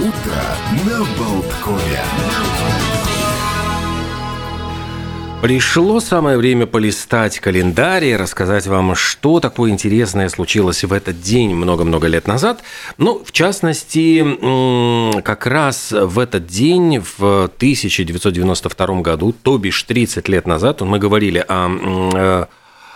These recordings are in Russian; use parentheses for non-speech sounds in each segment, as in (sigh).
Утро на Болткове. Пришло самое время полистать календарь и рассказать вам, что такое интересное случилось в этот день много-много лет назад. Ну, в частности, как раз в этот день, в 1992 году, то бишь 30 лет назад, мы говорили о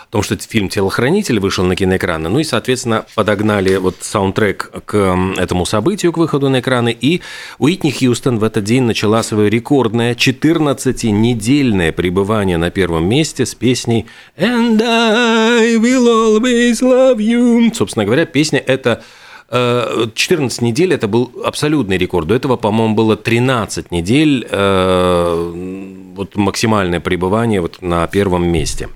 том, что фильм «Телохранитель» вышел на киноэкраны. Ну и, соответственно, подогнали вот саундтрек к этому событию, к выходу на экраны. И Уитни Хьюстон в этот день начала свое рекордное 14-недельное пребывание на первом месте с песней «And I will always love you». Собственно говоря, песня это 14 э, недель это был абсолютный рекорд. До этого, по-моему, было 13 недель э, вот максимальное пребывание вот на первом месте.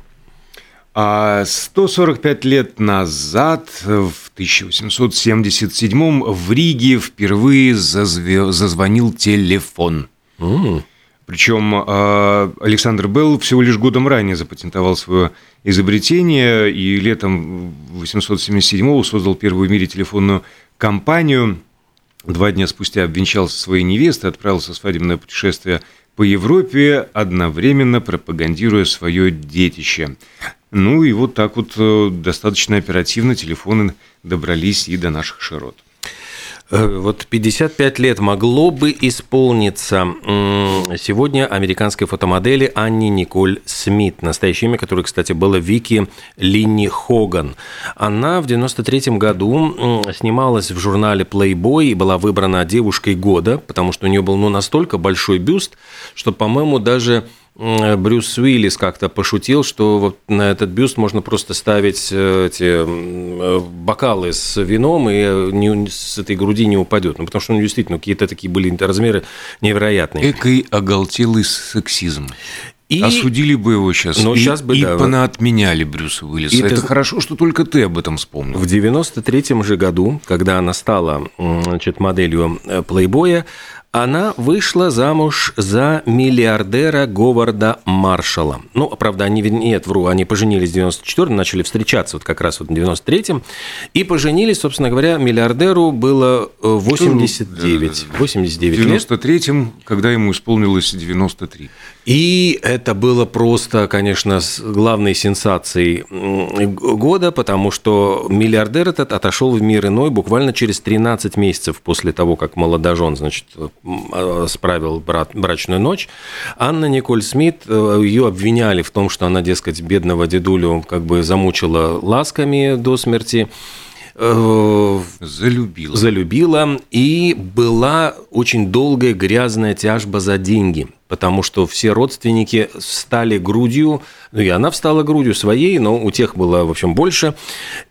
А 145 лет назад, в 1877 в Риге впервые зазве... зазвонил телефон. Mm. Причем а, Александр Белл всего лишь годом ранее запатентовал свое изобретение и летом 1877 создал первую в мире телефонную компанию. Два дня спустя обвенчался своей невестой, отправился в свадебное путешествие по Европе, одновременно пропагандируя свое детище. Ну и вот так вот э, достаточно оперативно телефоны добрались и до наших широт. Э, вот 55 лет могло бы исполниться сегодня американской фотомодели Анни Николь Смит, настоящее имя которой, кстати, было Вики Линни Хоган. Она в 93 году снималась в журнале Playboy и была выбрана девушкой года, потому что у нее был ну, настолько большой бюст, что, по-моему, даже Брюс Уиллис как-то пошутил, что вот на этот бюст можно просто ставить э, эти э, бокалы с вином, и не, с этой груди не упадет. Ну, потому что ну, действительно какие-то такие были размеры невероятные. Экой оголтелый сексизм. И... Осудили бы его сейчас. Но и, сейчас бы, и да. понаотменяли Брюса Уиллиса. И Это ты... хорошо, что только ты об этом вспомнил. В 93-м же году, когда она стала значит, моделью э, плейбоя, она вышла замуж за миллиардера Говарда Маршалла. Ну, правда, они, нет, вру, они поженились в 94-м, начали встречаться вот как раз вот в 93-м. И поженились, собственно говоря, миллиардеру было 89, 89 лет. В 93-м, когда ему исполнилось 93. И это было просто, конечно, главной сенсацией года, потому что миллиардер этот отошел в мир иной буквально через 13 месяцев после того, как молодожен, значит, а, справил брат, брачную ночь. Анна Николь Смит, э, ее обвиняли в том, что она, дескать, бедного дедулю как бы замучила ласками до смерти. Э, залюбила. Залюбила. И была очень долгая грязная тяжба за деньги – потому что все родственники встали грудью, ну и она встала грудью своей, но у тех было, в общем, больше,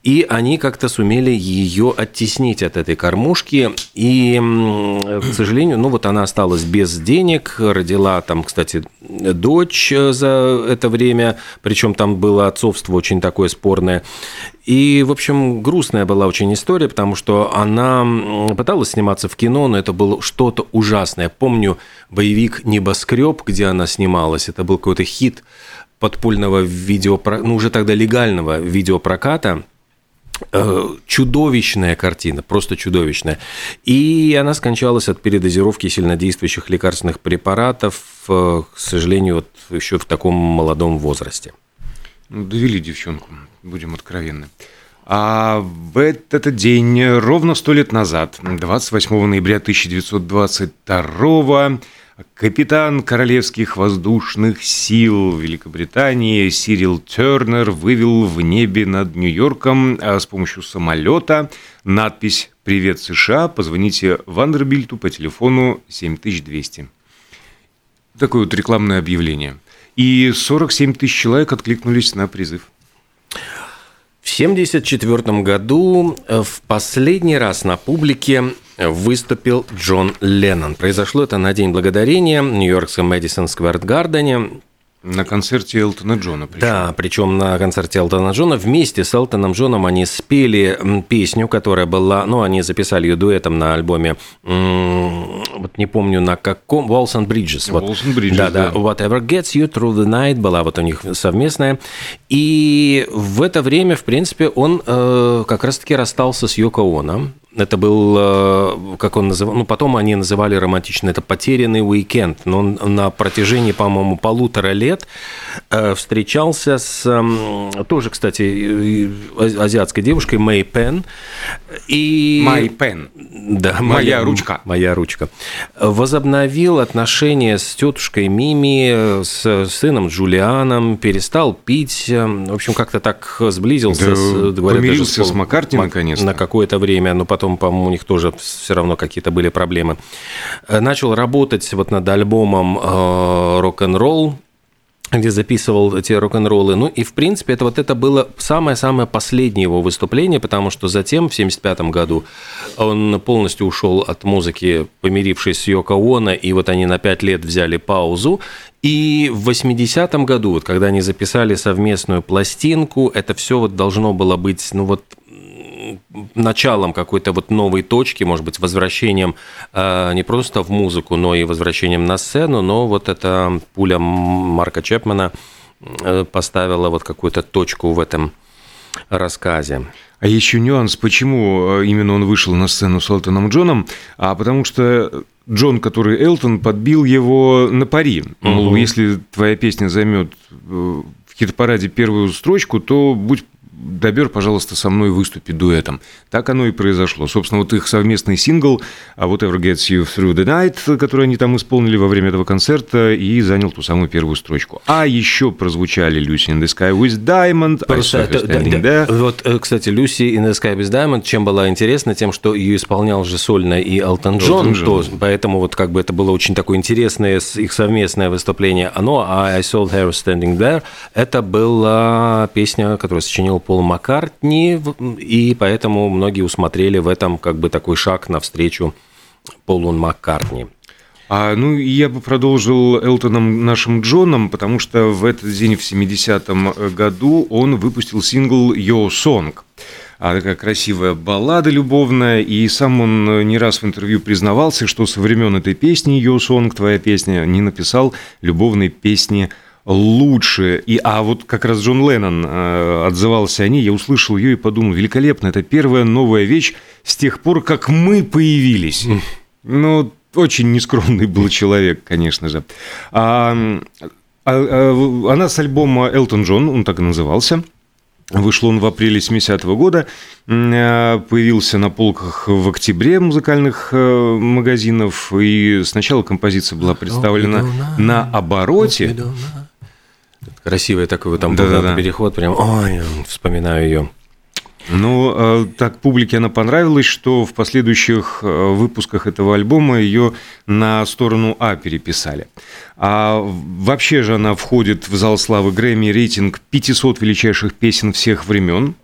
и они как-то сумели ее оттеснить от этой кормушки, и, к сожалению, ну вот она осталась без денег, родила там, кстати, дочь за это время, причем там было отцовство очень такое спорное, и, в общем, грустная была очень история, потому что она пыталась сниматься в кино, но это было что-то ужасное. Помню боевик «Небоскреб», где она снималась. Это был какой-то хит подпольного видео, ну, уже тогда легального видеопроката. Э, чудовищная картина, просто чудовищная. И она скончалась от передозировки сильнодействующих лекарственных препаратов, э, к сожалению, вот еще в таком молодом возрасте. Ну, довели девчонку, будем откровенны. А в этот день, ровно сто лет назад, 28 ноября 1922 капитан Королевских воздушных сил Великобритании Сирил Тернер вывел в небе над Нью-Йорком а с помощью самолета надпись «Привет, США, позвоните Вандербильту по телефону 7200». Такое вот рекламное объявление – и 47 тысяч человек откликнулись на призыв. В 1974 году э, в последний раз на публике выступил Джон Леннон. Произошло это на День Благодарения в Нью-Йоркском Мэдисон Сквер Гардене. На концерте Элтона Джона. Причем. Да, причем на концерте Элтона Джона вместе с Элтоном Джоном они спели песню, которая была, ну, они записали ее дуэтом на альбоме, вот не помню на каком, Walls and Bridges. Вот. Walls and Bridges, да, да. Whatever Gets You Through the Night была вот у них совместная. И в это время, в принципе, он э, как раз-таки расстался с Йоко Оно. Это был, э, как он называл, ну, потом они называли романтично, это «Потерянный уикенд». Но он на протяжении, по-моему, полутора лет э, встречался с, тоже, кстати, азиатской девушкой Мэй Пен. И... Мэй Пен. Да, моя, моя ручка. Моя ручка. Возобновил отношения с тетушкой Мими, с сыном Джулианом, перестал пить. В общем, как-то так сблизился. Да, с, говорят, помирился с Маккартни, наконец-то. На какое-то время, но потом, по-моему, у них тоже все равно какие-то были проблемы. Э, начал работать вот над альбомом э, «Рок-н-ролл», где записывал эти рок-н-роллы. Ну и, в принципе, это вот это было самое-самое последнее его выступление, потому что затем, в 1975 году, он полностью ушел от музыки, помирившись с Йоко Оно, и вот они на пять лет взяли паузу. И в 80-м году, вот, когда они записали совместную пластинку, это все вот должно было быть, ну вот, началом какой-то вот новой точки, может быть, возвращением э, не просто в музыку, но и возвращением на сцену, но вот эта пуля Марка Чепмана э, поставила вот какую-то точку в этом рассказе. А еще нюанс, почему э, именно он вышел на сцену с Элтоном Джоном, а потому что Джон, который Элтон, подбил его на пари. Мол, угу. если твоя песня займет в хит-параде первую строчку, то будь Добер, пожалуйста, со мной выступи дуэтом. Так оно и произошло. Собственно, вот их совместный сингл а «Whatever Gets You Through the Night», который они там исполнили во время этого концерта, и занял ту самую первую строчку. А еще прозвучали «Lucy in the Sky with Diamond», Просто это, да, да. Вот, э, кстати, «Lucy in the Sky with Diamond» чем была интересна? Тем, что ее исполнял же сольно и Элтон Джон, то, поэтому вот как бы это было очень такое интересное их совместное выступление. Оно, а «I Saw Her Standing There» это была песня, которую сочинил Пол Маккартни, и поэтому многие усмотрели в этом как бы такой шаг навстречу Полу Маккартни. А, ну, я бы продолжил Элтоном нашим Джоном, потому что в этот день, в 70-м году, он выпустил сингл «Yo Song». А такая красивая баллада любовная, и сам он не раз в интервью признавался, что со времен этой песни «Yo Song», твоя песня, не написал любовной песни лучше. И, а вот как раз Джон Леннон э, отзывался о ней, я услышал ее и подумал, великолепно, это первая новая вещь с тех пор, как мы появились. Ну, очень нескромный был человек, конечно же. А, а, а, она с альбома «Элтон Джон», он так и назывался, Вышел он в апреле 70 -го года, э, появился на полках в октябре музыкальных э, магазинов, и сначала композиция была представлена на обороте, Красивый такой вот там да, был да, переход, прям, ой, вспоминаю ее. Ну, э, так публике она понравилась, что в последующих э, выпусках этого альбома ее на сторону А переписали. А вообще же она входит в зал славы Грэмми рейтинг 500 величайших песен всех времен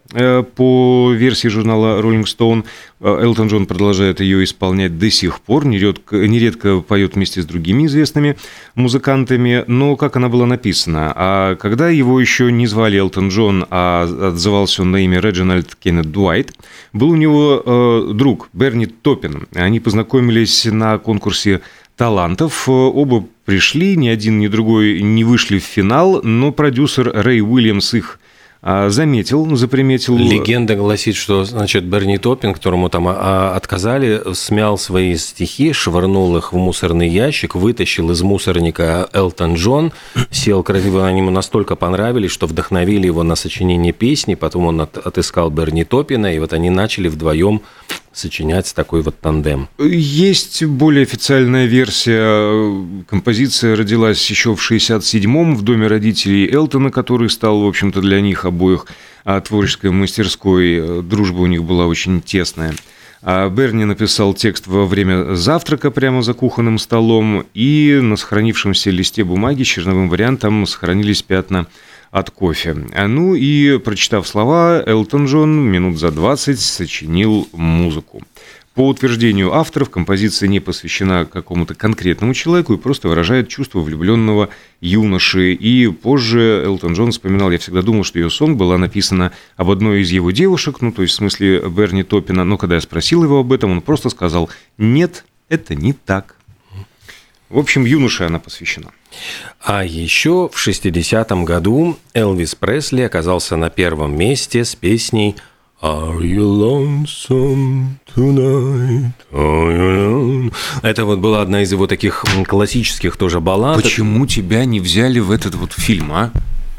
по версии журнала Rolling Stone. Э, Элтон Джон продолжает ее исполнять до сих пор, нередко, нередко поет вместе с другими известными музыкантами, но как она была написана? А когда его еще не звали Элтон Джон, а отзывался он на имя Реджинальд Кеннет Дуайт, был у него э, друг Берни Топпин. Они познакомились на конкурсе талантов. Оба пришли, ни один, ни другой не вышли в финал, но продюсер Рэй Уильямс их заметил, заприметил. Легенда гласит, что, значит, Берни Топпин, которому там а, отказали, смял свои стихи, швырнул их в мусорный ящик, вытащил из мусорника Элтон Джон, сел красиво, они ему настолько понравились, что вдохновили его на сочинение песни, потом он отыскал Берни Топпина, и вот они начали вдвоем сочинять такой вот тандем. Есть более официальная версия. Композиция родилась еще в 67-м в доме родителей Элтона, который стал, в общем-то, для них обоих а творческой мастерской. Дружба у них была очень тесная. А Берни написал текст во время завтрака прямо за кухонным столом, и на сохранившемся листе бумаги черновым вариантом сохранились пятна от кофе. Ну и, прочитав слова, Элтон Джон минут за 20 сочинил музыку. По утверждению авторов, композиция не посвящена какому-то конкретному человеку и просто выражает чувство влюбленного юноши. И позже Элтон Джон вспоминал, я всегда думал, что ее сон была написана об одной из его девушек, ну, то есть в смысле Берни Топина, но когда я спросил его об этом, он просто сказал, нет, это не так. В общем, юноше она посвящена. А еще в 60-м году Элвис Пресли оказался на первом месте с песней Are you lonesome tonight? Are you alone? Это вот была одна из его таких классических тоже баллад. Почему тебя не взяли в этот вот фильм, а?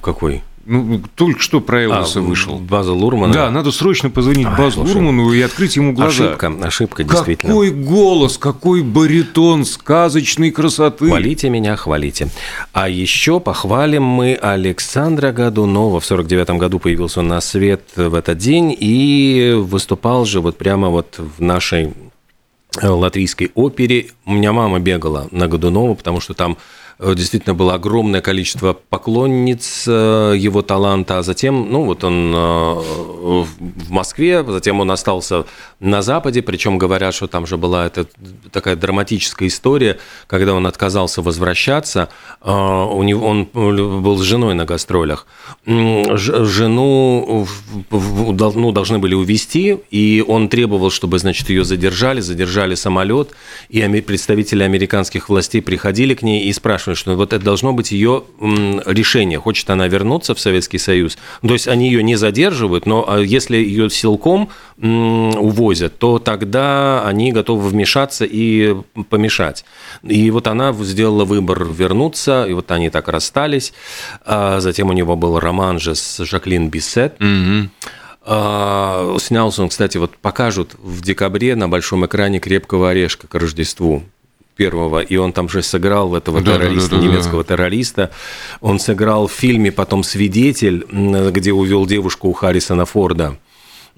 Какой? Ну, только что про Элвиса а, вышел. База Лурмана. Да, надо срочно позвонить а, Базу слушай, Лурману и открыть ему глаза. Ошибка, ошибка, действительно. Какой голос, какой баритон сказочной красоты. Хвалите меня, хвалите. А еще похвалим мы Александра Годунова. В 49 году появился он на свет в этот день и выступал же вот прямо вот в нашей латвийской опере. У меня мама бегала на Годунова, потому что там Э, действительно было огромное количество поклонниц э, его таланта, а затем, ну вот он э, в Москве, затем он остался на Западе, причем говорят, что там же была эта такая драматическая история, когда он отказался возвращаться, у него, он был с женой на гастролях, жену ну, должны были увезти, и он требовал, чтобы, значит, ее задержали, задержали самолет, и представители американских властей приходили к ней и спрашивали, спрашивали, что вот это должно быть ее решение, хочет она вернуться в Советский Союз. То есть они ее не задерживают, но а, если ее силком увозят, то тогда они готовы вмешаться и помешать. И вот она сделала выбор вернуться, и вот они так расстались. А затем у него был роман же с Жаклин Биссет. Угу. Снялся он, кстати, вот покажут в декабре на большом экране «Крепкого орешка» к Рождеству первого, и он там же сыграл этого да, террориста, да, да, немецкого да. террориста. Он сыграл в фильме потом «Свидетель», где увел девушку у Харрисона Форда.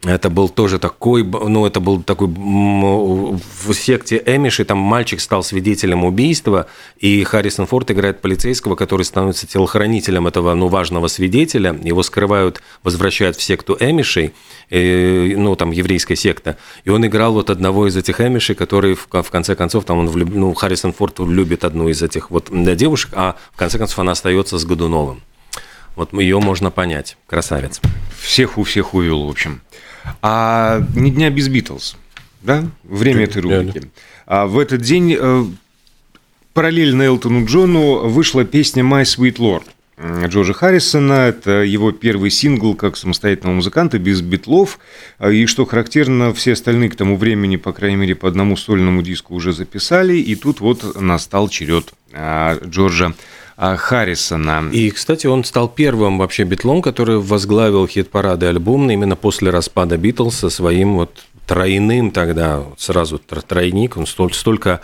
Это был тоже такой, ну, это был такой в секте Эмиши, там мальчик стал свидетелем убийства, и Харрисон Форд играет полицейского, который становится телохранителем этого, ну, важного свидетеля. Его скрывают, возвращают в секту Эмишей, и, ну, там, еврейская секта. И он играл вот одного из этих Эмишей, который, в, в конце концов, там он влюб... ну, Харрисон Форд любит одну из этих вот девушек, а в конце концов она остается с Годуновым. Вот ее можно понять. Красавец. Всех у всех увел, в общем. А не дня без Битлз, да? Время этой рубрики. А в этот день э, параллельно Элтону Джону вышла песня «My Sweet Lord». Джорджа Харрисона. Это его первый сингл как самостоятельного музыканта без битлов. И что характерно, все остальные к тому времени, по крайней мере, по одному сольному диску уже записали. И тут вот настал черед а, Джорджа а, Харрисона. И, кстати, он стал первым вообще битлом, который возглавил хит-парады альбомный именно после распада Битлз со своим вот тройным тогда, сразу тройник, он столько, столько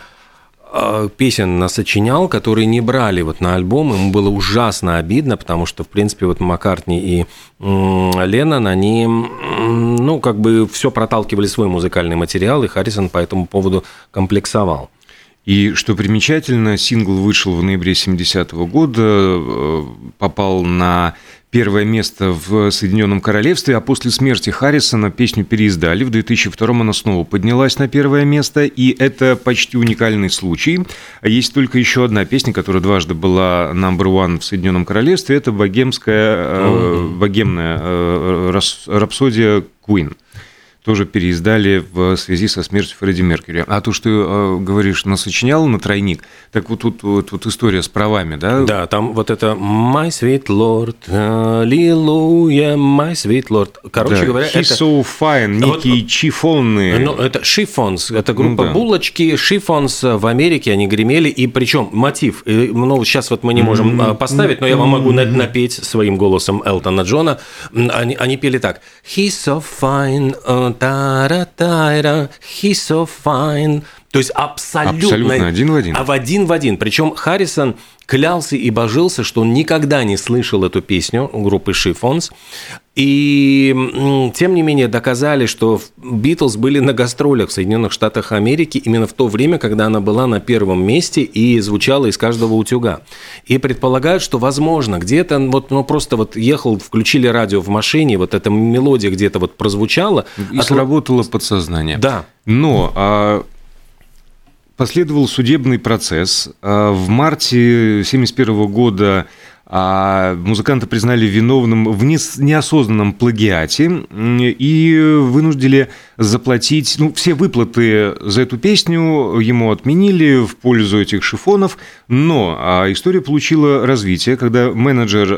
песен насочинял, которые не брали вот на альбом, ему было ужасно обидно, потому что, в принципе, вот Маккартни и Леннон, они, ну, как бы все проталкивали свой музыкальный материал, и Харрисон по этому поводу комплексовал. И что примечательно, сингл вышел в ноябре 70-го года, э, попал на первое место в Соединенном Королевстве, а после смерти Харрисона песню переиздали. В 2002 она снова поднялась на первое место, и это почти уникальный случай. Есть только еще одна песня, которая дважды была number one в Соединенном Королевстве, это богемская, э, богемная э, рапсодия Queen тоже переиздали в связи со смертью Фредди Меркьюри. А то, что э, говоришь, насочинял на тройник, так вот тут вот, вот история с правами, да? Да, там вот это «My sweet lord, hallelujah, my sweet lord». Короче да, говоря, He's это... so fine, некие вот, чифонные. Ну, это шифонс, это группа ну, да. булочки, шифонс в Америке, они гремели, и причем мотив, ну, сейчас вот мы не можем mm-hmm. поставить, но я вам могу mm-hmm. напеть своим голосом Элтона Джона, они, они пели так «He's so fine, uh, та-ра-та-ра, he's so fine. То есть абсолютно, абсолютно один в один. А в один в один. Причем Харрисон клялся и божился, что он никогда не слышал эту песню группы Шифонс. И тем не менее доказали, что Битлз были на гастролях в Соединенных Штатах Америки именно в то время, когда она была на первом месте и звучала из каждого утюга. И предполагают, что возможно где-то вот ну просто вот ехал, включили радио в машине, вот эта мелодия где-то вот прозвучала. И от... сработало подсознание. Да. Но а Последовал судебный процесс. А, в марте 1971 года а, музыканта признали виновным в неосознанном плагиате и вынудили заплатить... Ну, все выплаты за эту песню ему отменили в пользу этих шифонов, но а, история получила развитие, когда менеджер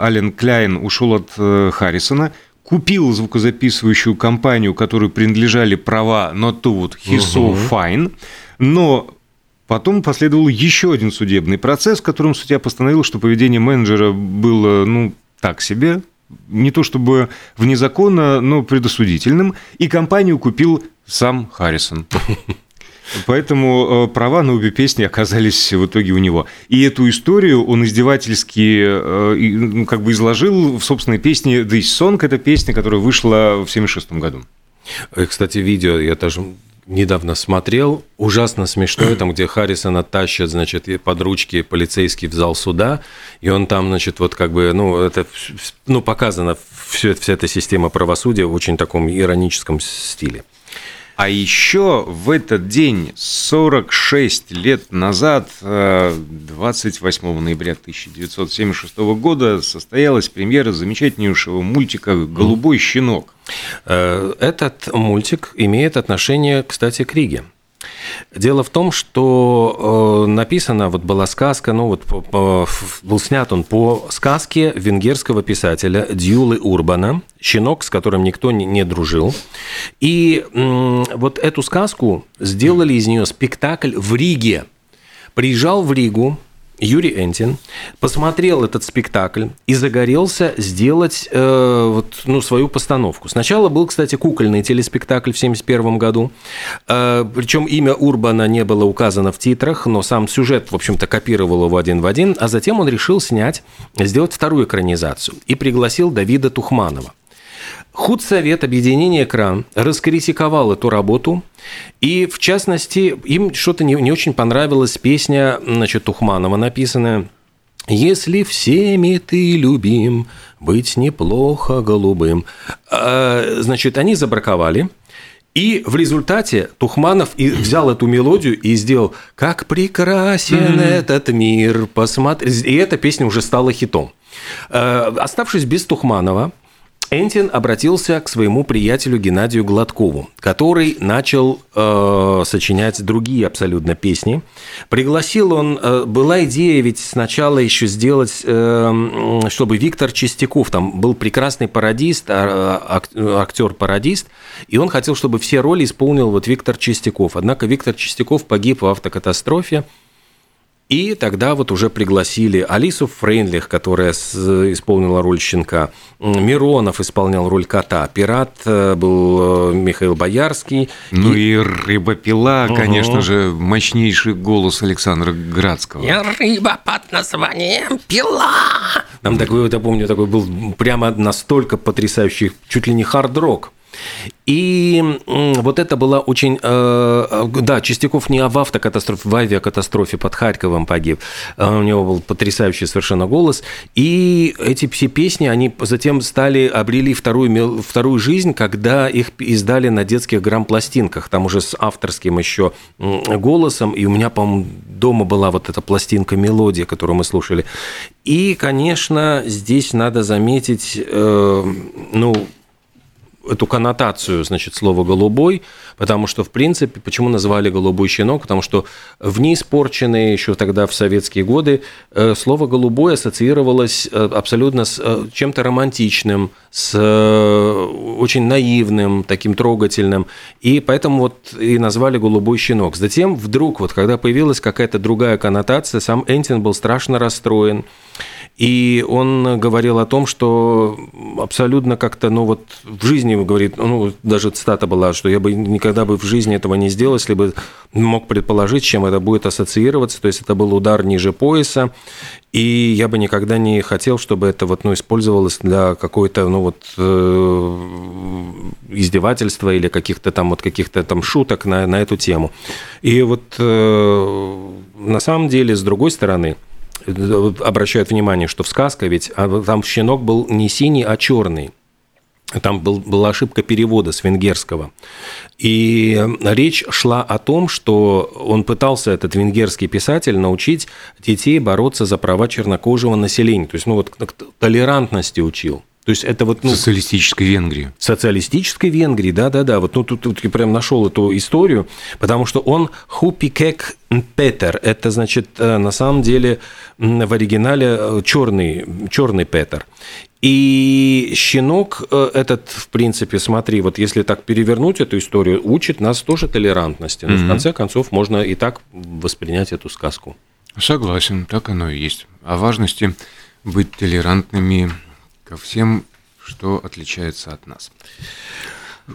Ален Кляйн ушел от э, Харрисона, купил звукозаписывающую компанию, которой принадлежали права на ту вот He's So Fine, но Потом последовал еще один судебный процесс, в котором судья постановил, что поведение менеджера было, ну, так себе, не то чтобы вне закона, но предосудительным, и компанию купил сам Харрисон. (laughs) Поэтому э, права на обе песни оказались в итоге у него. И эту историю он издевательски э, ну, как бы изложил в собственной песне «This Song». Это песня, которая вышла в 1976 году. Э, кстати, видео я тоже недавно смотрел, ужасно смешное, там, где Харрисона тащат, значит, под ручки полицейский в зал суда, и он там, значит, вот как бы, ну, это, ну, показано все, вся эта система правосудия в очень таком ироническом стиле. А еще в этот день, 46 лет назад, 28 э, ноября 1976 года, состоялась премьера замечательнейшего мультика «Голубой щенок». Э, этот мультик имеет отношение, кстати, к Риге. Дело в том, что э, написана, вот была сказка, ну вот по, по, был снят он по сказке венгерского писателя Дьюлы Урбана, щенок, с которым никто не, не дружил. И э, вот эту сказку сделали из нее спектакль в Риге. Приезжал в Ригу Юрий Энтин посмотрел этот спектакль и загорелся сделать э, вот, ну, свою постановку. Сначала был, кстати, кукольный телеспектакль в 1971 году, э, причем имя Урбана не было указано в титрах, но сам сюжет, в общем-то, копировал его один в один, а затем он решил снять, сделать вторую экранизацию и пригласил Давида Тухманова. Худсовет объединения «Экран» раскритиковал эту работу, и, в частности, им что-то не, не очень понравилась песня значит, Тухманова, написанная «Если всеми ты любим, быть неплохо голубым». А, значит, они забраковали, и в результате Тухманов и взял эту мелодию и сделал «Как прекрасен mm-hmm. этот мир, посмотри». И эта песня уже стала хитом. А, оставшись без Тухманова, Энтин обратился к своему приятелю Геннадию Гладкову, который начал э, сочинять другие абсолютно песни. Пригласил он, э, была идея ведь сначала еще сделать, э, чтобы Виктор Чистяков, там был прекрасный пародист, а, актер-пародист, и он хотел, чтобы все роли исполнил вот Виктор Чистяков. Однако Виктор Чистяков погиб в автокатастрофе, и тогда вот уже пригласили Алису Фрейнлих, которая исполнила роль щенка, Миронов исполнял роль кота, пират э, был э, Михаил Боярский. Ну и, и рыбопила, угу. конечно же, мощнейший голос Александра Градского. Я рыба под названием пила. Там такой, я помню, такой был прямо настолько потрясающий, чуть ли не хард-рок. И вот это была очень... Э, э, да, Чистяков не в автокатастрофе, в авиакатастрофе под Харьковом погиб. Э, у него был потрясающий совершенно голос. И эти все песни, они затем стали, обрели вторую, вторую жизнь, когда их издали на детских грамм-пластинках, там уже с авторским еще голосом. И у меня, по-моему, дома была вот эта пластинка «Мелодия», которую мы слушали. И, конечно, здесь надо заметить, ну, эту коннотацию, значит, слова «голубой», потому что, в принципе, почему назвали «голубой щенок», потому что в неиспорченные еще тогда в советские годы э, слово «голубой» ассоциировалось э, абсолютно с э, чем-то романтичным, с очень наивным, таким трогательным, и поэтому вот и назвали «голубой щенок». Затем вдруг, вот когда появилась какая-то другая коннотация, сам Энтин был страшно расстроен, и он говорил о том, что абсолютно как-то, ну вот в жизни, говорит, ну даже цитата была, что я бы никогда бы в жизни этого не сделал, если бы мог предположить, чем это будет ассоциироваться. То есть это был удар ниже пояса, и я бы никогда не хотел, чтобы это вот, ну, использовалось для какой-то, ну, вот, э, издевательства или каких-то там вот каких-то там шуток на, на эту тему. И вот э, на самом деле, с другой стороны, обращают внимание, что в сказке ведь а, там щенок был не синий, а черный. Там был, была ошибка перевода с венгерского. И речь шла о том, что он пытался, этот венгерский писатель, научить детей бороться за права чернокожего населения. То есть, ну вот толерантности учил. То есть это вот... Ну, социалистической Венгрии. Социалистической Венгрии, да-да-да. Вот ну, тут, тут я прям нашел эту историю, потому что он Хупикек Петер. Это значит, э, на самом деле, в оригинале черный, э, черный Петер. И щенок э, этот, в принципе, смотри, вот если так перевернуть эту историю, учит нас тоже толерантности. Но mm-hmm. в конце концов можно и так воспринять эту сказку. Согласен, так оно и есть. О важности быть толерантными ко всем, что отличается от нас.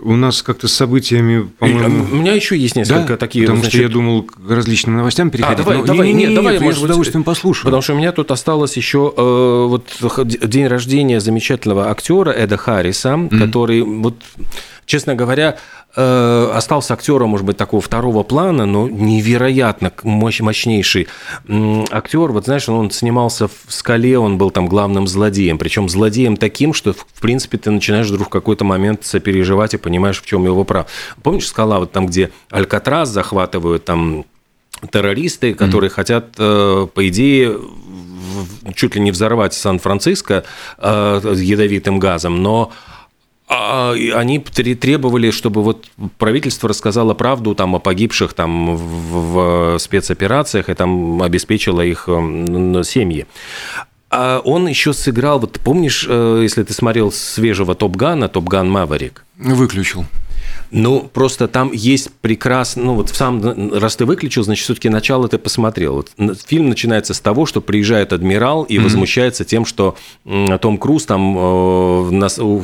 У нас как-то с событиями, по-моему... У меня еще есть несколько да? такие... Потому значит... что я думал к различным новостям переходить. А, давай, но... давай, не, не, не, давай, я может с удовольствием послушаю. Потому что у меня тут осталось еще э, вот день рождения замечательного актера Эда Харриса, mm-hmm. который вот честно говоря, э, остался актером, может быть, такого второго плана, но невероятно мощ, мощнейший актер. Вот знаешь, он снимался в «Скале», он был там главным злодеем, причем злодеем таким, что, в принципе, ты начинаешь вдруг в какой-то момент сопереживать и понимаешь, в чем его прав. Помнишь «Скала», вот там, где Алькатрас захватывают там террористы, которые mm-hmm. хотят, э, по идее, чуть ли не взорвать Сан-Франциско э, ядовитым газом, но а, они требовали, чтобы вот правительство рассказало правду там, о погибших там, в спецоперациях и там обеспечило их семьи. А он еще сыграл, вот помнишь, э, если ты смотрел свежего Топ Гана, Топ Ган Маверик? Выключил. Ну, просто там есть прекрасно, ну вот сам, раз ты выключил, значит, все-таки начало ты посмотрел. Вот фильм начинается с того, что приезжает адмирал и mm-hmm. возмущается тем, что Том Круз там э, нас, э,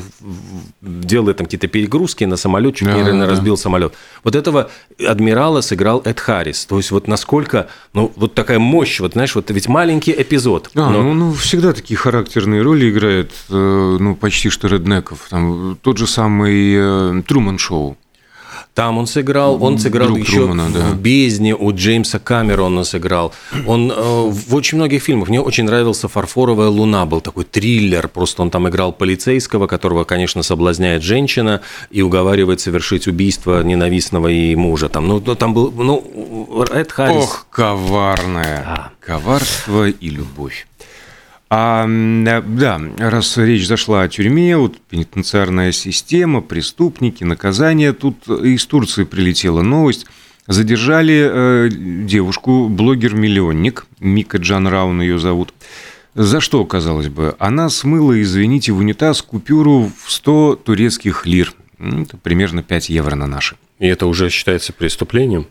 делает там какие-то перегрузки на самолет, чуть не да, разбил да. самолет. Вот этого адмирала сыграл Эд Харрис. То есть вот насколько, ну вот такая мощь, вот знаешь, вот ведь маленький эпизод. А, но... ну, ну всегда такие характерные роли играют, э, ну почти что реднеков. Там тот же самый э, Труман Шоу. Там он сыграл, он сыграл Друг еще Трумана, в да. «Бездне», у Джеймса Камерона сыграл. Он э, в очень многих фильмах. Мне очень нравился «Фарфоровая луна», был такой триллер. Просто он там играл полицейского, которого, конечно, соблазняет женщина и уговаривает совершить убийство ненавистного ей мужа. Там, ну, там был, ну, Эд Харрис. Ох, коварное. А. Коварство и любовь. А, да, раз речь зашла о тюрьме, вот пенитенциарная система, преступники, наказания, тут из Турции прилетела новость. Задержали э, девушку, блогер-миллионник, Мика Джан Раун ее зовут. За что, казалось бы? Она смыла, извините, в унитаз купюру в 100 турецких лир. Это примерно 5 евро на наши. И это уже считается преступлением?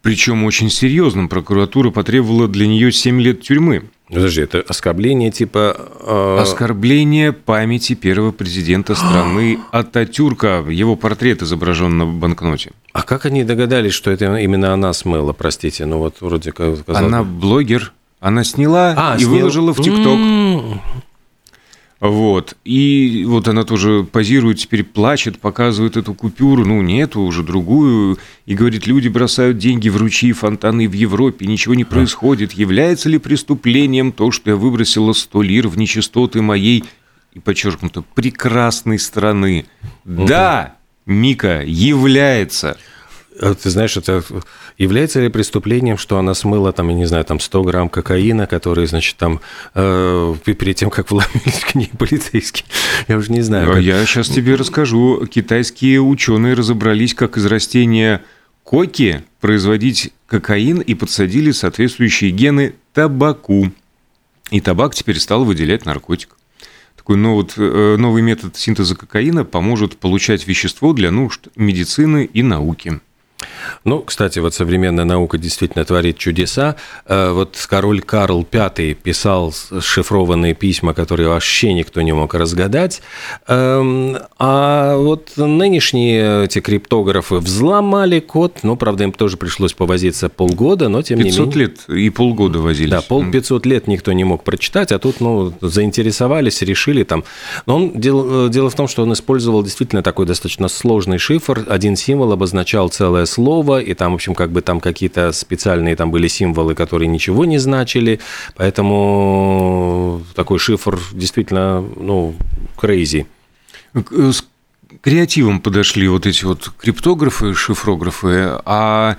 Причем очень серьезным. Прокуратура потребовала для нее 7 лет тюрьмы. Подожди, это оскорбление типа... Э... Оскорбление памяти первого президента страны (gasps) Ататюрка. Его портрет изображен на банкноте. А как они догадались, что это именно она смыла, простите? Ну вот вроде как... Она блогер. Она сняла а, и снял... выложила в ТикТок. Вот. И вот она тоже позирует, теперь плачет, показывает эту купюру, ну, не эту, уже другую, и говорит, люди бросают деньги в ручьи, фонтаны в Европе, ничего не происходит. Является ли преступлением то, что я выбросила 100 лир в нечистоты моей, и подчеркнуто, прекрасной страны? Да, Мика, является. А ты знаешь, это является ли преступлением, что она смыла, там, я не знаю, там 100 грамм кокаина, которые, значит, там э, перед тем, как вломились к ней полицейские? (laughs) Я уже не знаю. Как... Я сейчас тебе расскажу. Китайские ученые разобрались, как из растения коки производить кокаин и подсадили соответствующие гены табаку. И табак теперь стал выделять наркотик. Такой новый, э, новый метод синтеза кокаина поможет получать вещество для нужд медицины и науки. Ну, кстати, вот современная наука действительно творит чудеса. Э, вот король Карл V писал шифрованные письма, которые вообще никто не мог разгадать. Эм, а вот нынешние эти криптографы взломали код, ну, правда, им тоже пришлось повозиться полгода, но тем не менее... 500 лет и полгода возились. Да, пол 500 лет никто не мог прочитать, а тут, ну, заинтересовались, решили там. Но он, дело, дело в том, что он использовал действительно такой достаточно сложный шифр. Один символ обозначал целое слово, и там, в общем, как бы там какие-то специальные там были символы, которые ничего не значили, поэтому такой шифр действительно, ну, crazy. Э, креативом подошли вот эти вот криптографы, шифрографы, а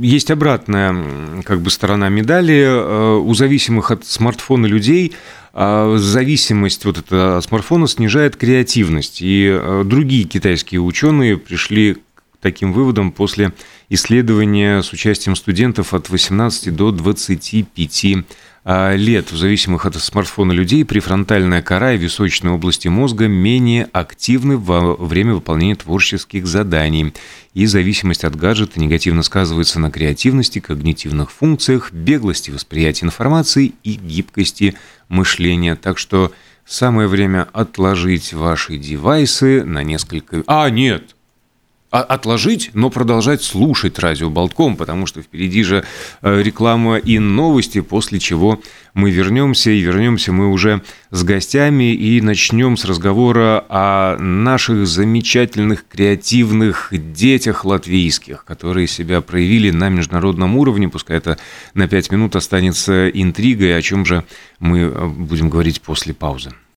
есть обратная как бы сторона медали. Э, у зависимых от смартфона людей а зависимость вот этого смартфона снижает креативность. И э, другие китайские ученые пришли таким выводам после исследования с участием студентов от 18 до 25 а, лет. В зависимых от смартфона людей префронтальная кора и височные области мозга менее активны во время выполнения творческих заданий. И зависимость от гаджета негативно сказывается на креативности, когнитивных функциях, беглости восприятия информации и гибкости мышления. Так что самое время отложить ваши девайсы на несколько... А, нет! Отложить, но продолжать слушать радио Болтком, потому что впереди же э, реклама и новости, после чего мы вернемся, и вернемся мы уже с гостями и начнем с разговора о наших замечательных креативных детях латвийских, которые себя проявили на международном уровне, пускай это на пять минут останется интригой, о чем же мы э, будем говорить после паузы.